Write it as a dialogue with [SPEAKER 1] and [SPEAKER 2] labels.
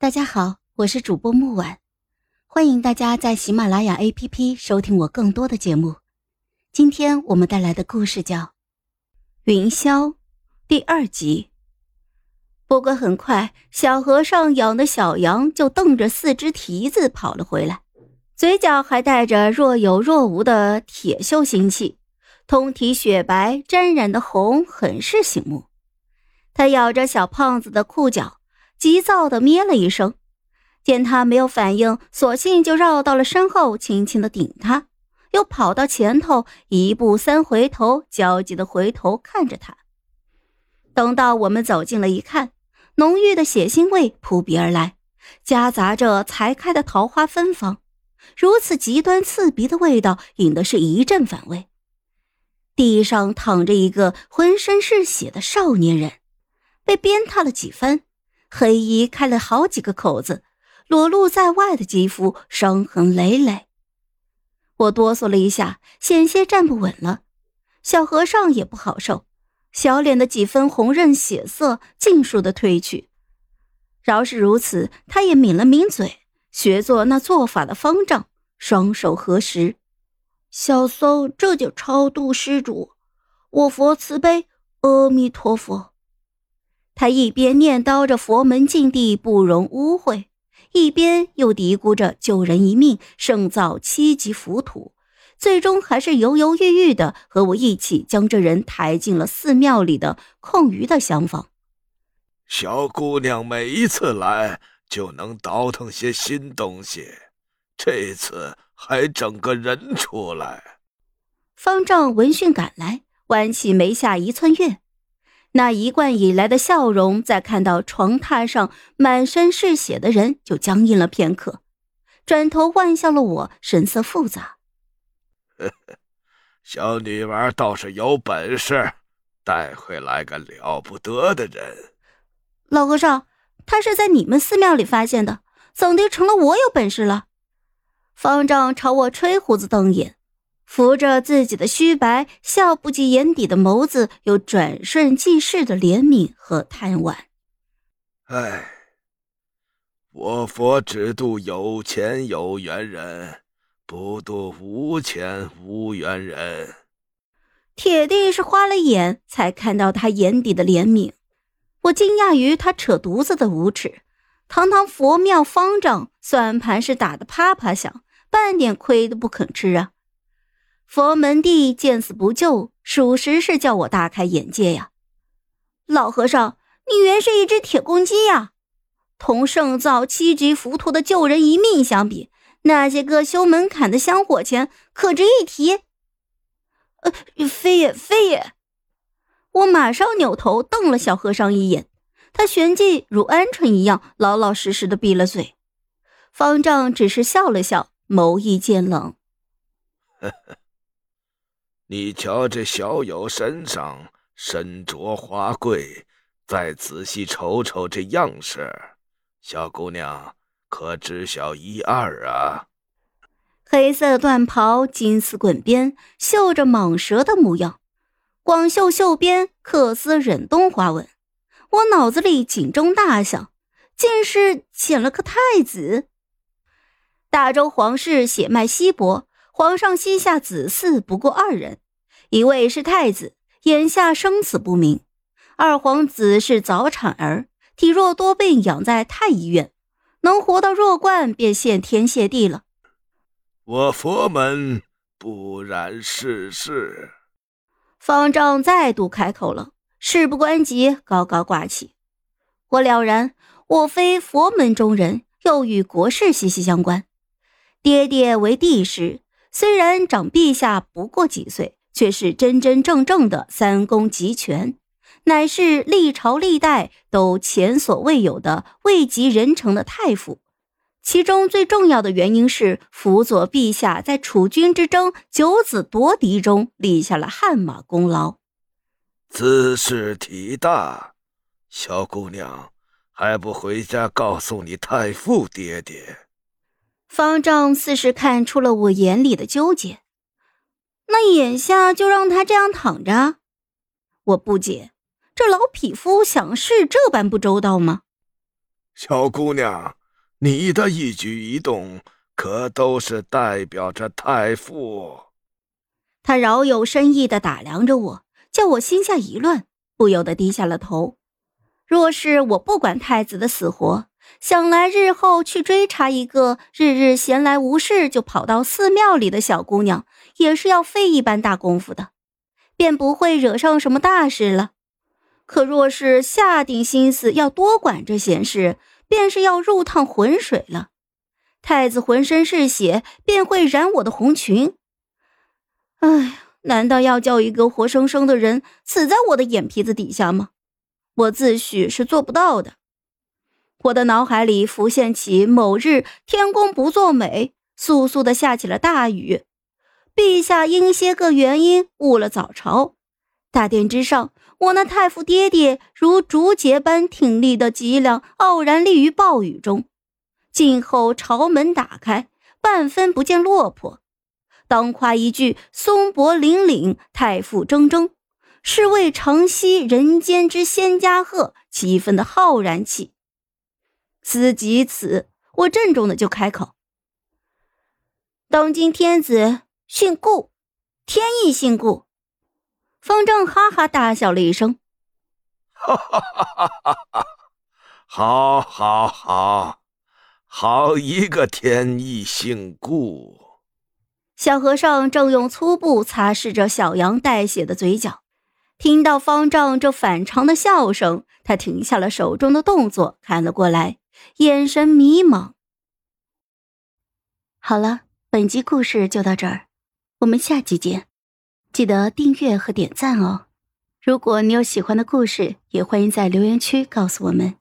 [SPEAKER 1] 大家好，我是主播木婉，欢迎大家在喜马拉雅 APP 收听我更多的节目。今天我们带来的故事叫《云霄》第二集。不过很快，小和尚养的小羊就瞪着四只蹄子跑了回来，嘴角还带着若有若无的铁锈腥气，通体雪白，沾染的红，很是醒目。他咬着小胖子的裤脚。急躁的咩了一声，见他没有反应，索性就绕到了身后，轻轻的顶他，又跑到前头，一步三回头，焦急的回头看着他。等到我们走近了一看，浓郁的血腥味扑鼻而来，夹杂着才开的桃花芬芳，如此极端刺鼻的味道，引得是一阵反胃。地上躺着一个浑身是血的少年人，被鞭挞了几番。黑衣开了好几个口子，裸露在外的肌肤伤痕累累。我哆嗦了一下，险些站不稳了。小和尚也不好受，小脸的几分红润血色尽数的褪去。饶是如此，他也抿了抿嘴，学做那做法的方丈，双手合十：“小僧这就超度施主，我佛慈悲，阿弥陀佛。”他一边念叨着佛门禁地不容污秽，一边又嘀咕着救人一命胜造七级浮屠，最终还是犹犹豫豫的和我一起将这人抬进了寺庙里的空余的厢房。
[SPEAKER 2] 小姑娘每一次来就能倒腾些新东西，这次还整个人出来。
[SPEAKER 1] 方丈闻讯赶来，弯起眉下一寸月。那一贯以来的笑容，在看到床榻上满身是血的人，就僵硬了片刻，转头望向了我，神色复杂。
[SPEAKER 2] 小女娃倒是有本事，带回来个了不得的人。
[SPEAKER 1] 老和尚，他是在你们寺庙里发现的，怎的成了我有本事了？方丈朝我吹胡子瞪眼。扶着自己的须白，笑不及眼底的眸子，有转瞬即逝的怜悯和贪玩。
[SPEAKER 2] 唉，我佛只渡有钱有缘人，不渡无钱无缘人。
[SPEAKER 1] 铁定是花了眼才看到他眼底的怜悯。我惊讶于他扯犊子的无耻。堂堂佛庙方丈，算盘是打得啪啪响，半点亏都不肯吃啊！佛门弟见死不救，属实是叫我大开眼界呀！老和尚，你原是一只铁公鸡呀！同胜造七级浮屠的救人一命相比，那些个修门槛的香火钱可值一提。呃，非也非也！我马上扭头瞪了小和尚一眼，他旋即如鹌鹑一样老老实实的闭了嘴。方丈只是笑了笑，眸意渐冷。
[SPEAKER 2] 你瞧，这小友身上身着华贵，再仔细瞅瞅这样式，小姑娘可知晓一二啊？
[SPEAKER 1] 黑色缎袍，金丝滚边，绣着蟒蛇的模样，广袖袖边刻丝忍冬花纹。我脑子里警钟大响，竟是捡了个太子。大周皇室血脉稀薄。皇上膝下子嗣不过二人，一位是太子，眼下生死不明；二皇子是早产儿，体弱多病，养在太医院，能活到弱冠便谢天谢地了。
[SPEAKER 2] 我佛门不然世事。
[SPEAKER 1] 方丈再度开口了，事不关己，高高挂起。我了然，我非佛门中人，又与国事息息相关。爹爹为帝师。虽然长陛下不过几岁，却是真真正正的三公集权，乃是历朝历代都前所未有的位极人臣的太傅。其中最重要的原因是辅佐陛下在楚军之争九子夺嫡中立下了汗马功劳。
[SPEAKER 2] 姿势体大，小姑娘还不回家告诉你太傅爹爹？
[SPEAKER 1] 方丈似是看出了我眼里的纠结，那眼下就让他这样躺着？我不解，这老匹夫想事这般不周到吗？
[SPEAKER 2] 小姑娘，你的一举一动可都是代表着太傅。
[SPEAKER 1] 他饶有深意的打量着我，叫我心下一乱，不由得低下了头。若是我不管太子的死活，想来日后去追查一个日日闲来无事就跑到寺庙里的小姑娘，也是要费一般大功夫的，便不会惹上什么大事了。可若是下定心思要多管这闲事，便是要入趟浑水了。太子浑身是血，便会染我的红裙。哎，难道要叫一个活生生的人死在我的眼皮子底下吗？我自诩是做不到的。我的脑海里浮现起某日天公不作美，簌簌的下起了大雨，陛下因些个原因误了早朝，大殿之上。我那太傅爹爹如竹节般挺立的脊梁，傲然立于暴雨中。静候朝门打开，半分不见落魄。当夸一句松柏凛凛，太傅铮铮，是为承袭人间之仙家鹤七分的浩然气。思及此，我郑重的就开口：“当今天子姓顾，天意姓顾。”方丈哈哈大笑了一声，
[SPEAKER 2] 哈哈哈哈哈！好，好，好，好一个天意姓顾。
[SPEAKER 1] 小和尚正用粗布擦拭着小羊带血的嘴角，听到方丈这反常的笑声，他停下了手中的动作，看了过来，眼神迷茫。好了，本集故事就到这儿，我们下集见。记得订阅和点赞哦！如果你有喜欢的故事，也欢迎在留言区告诉我们。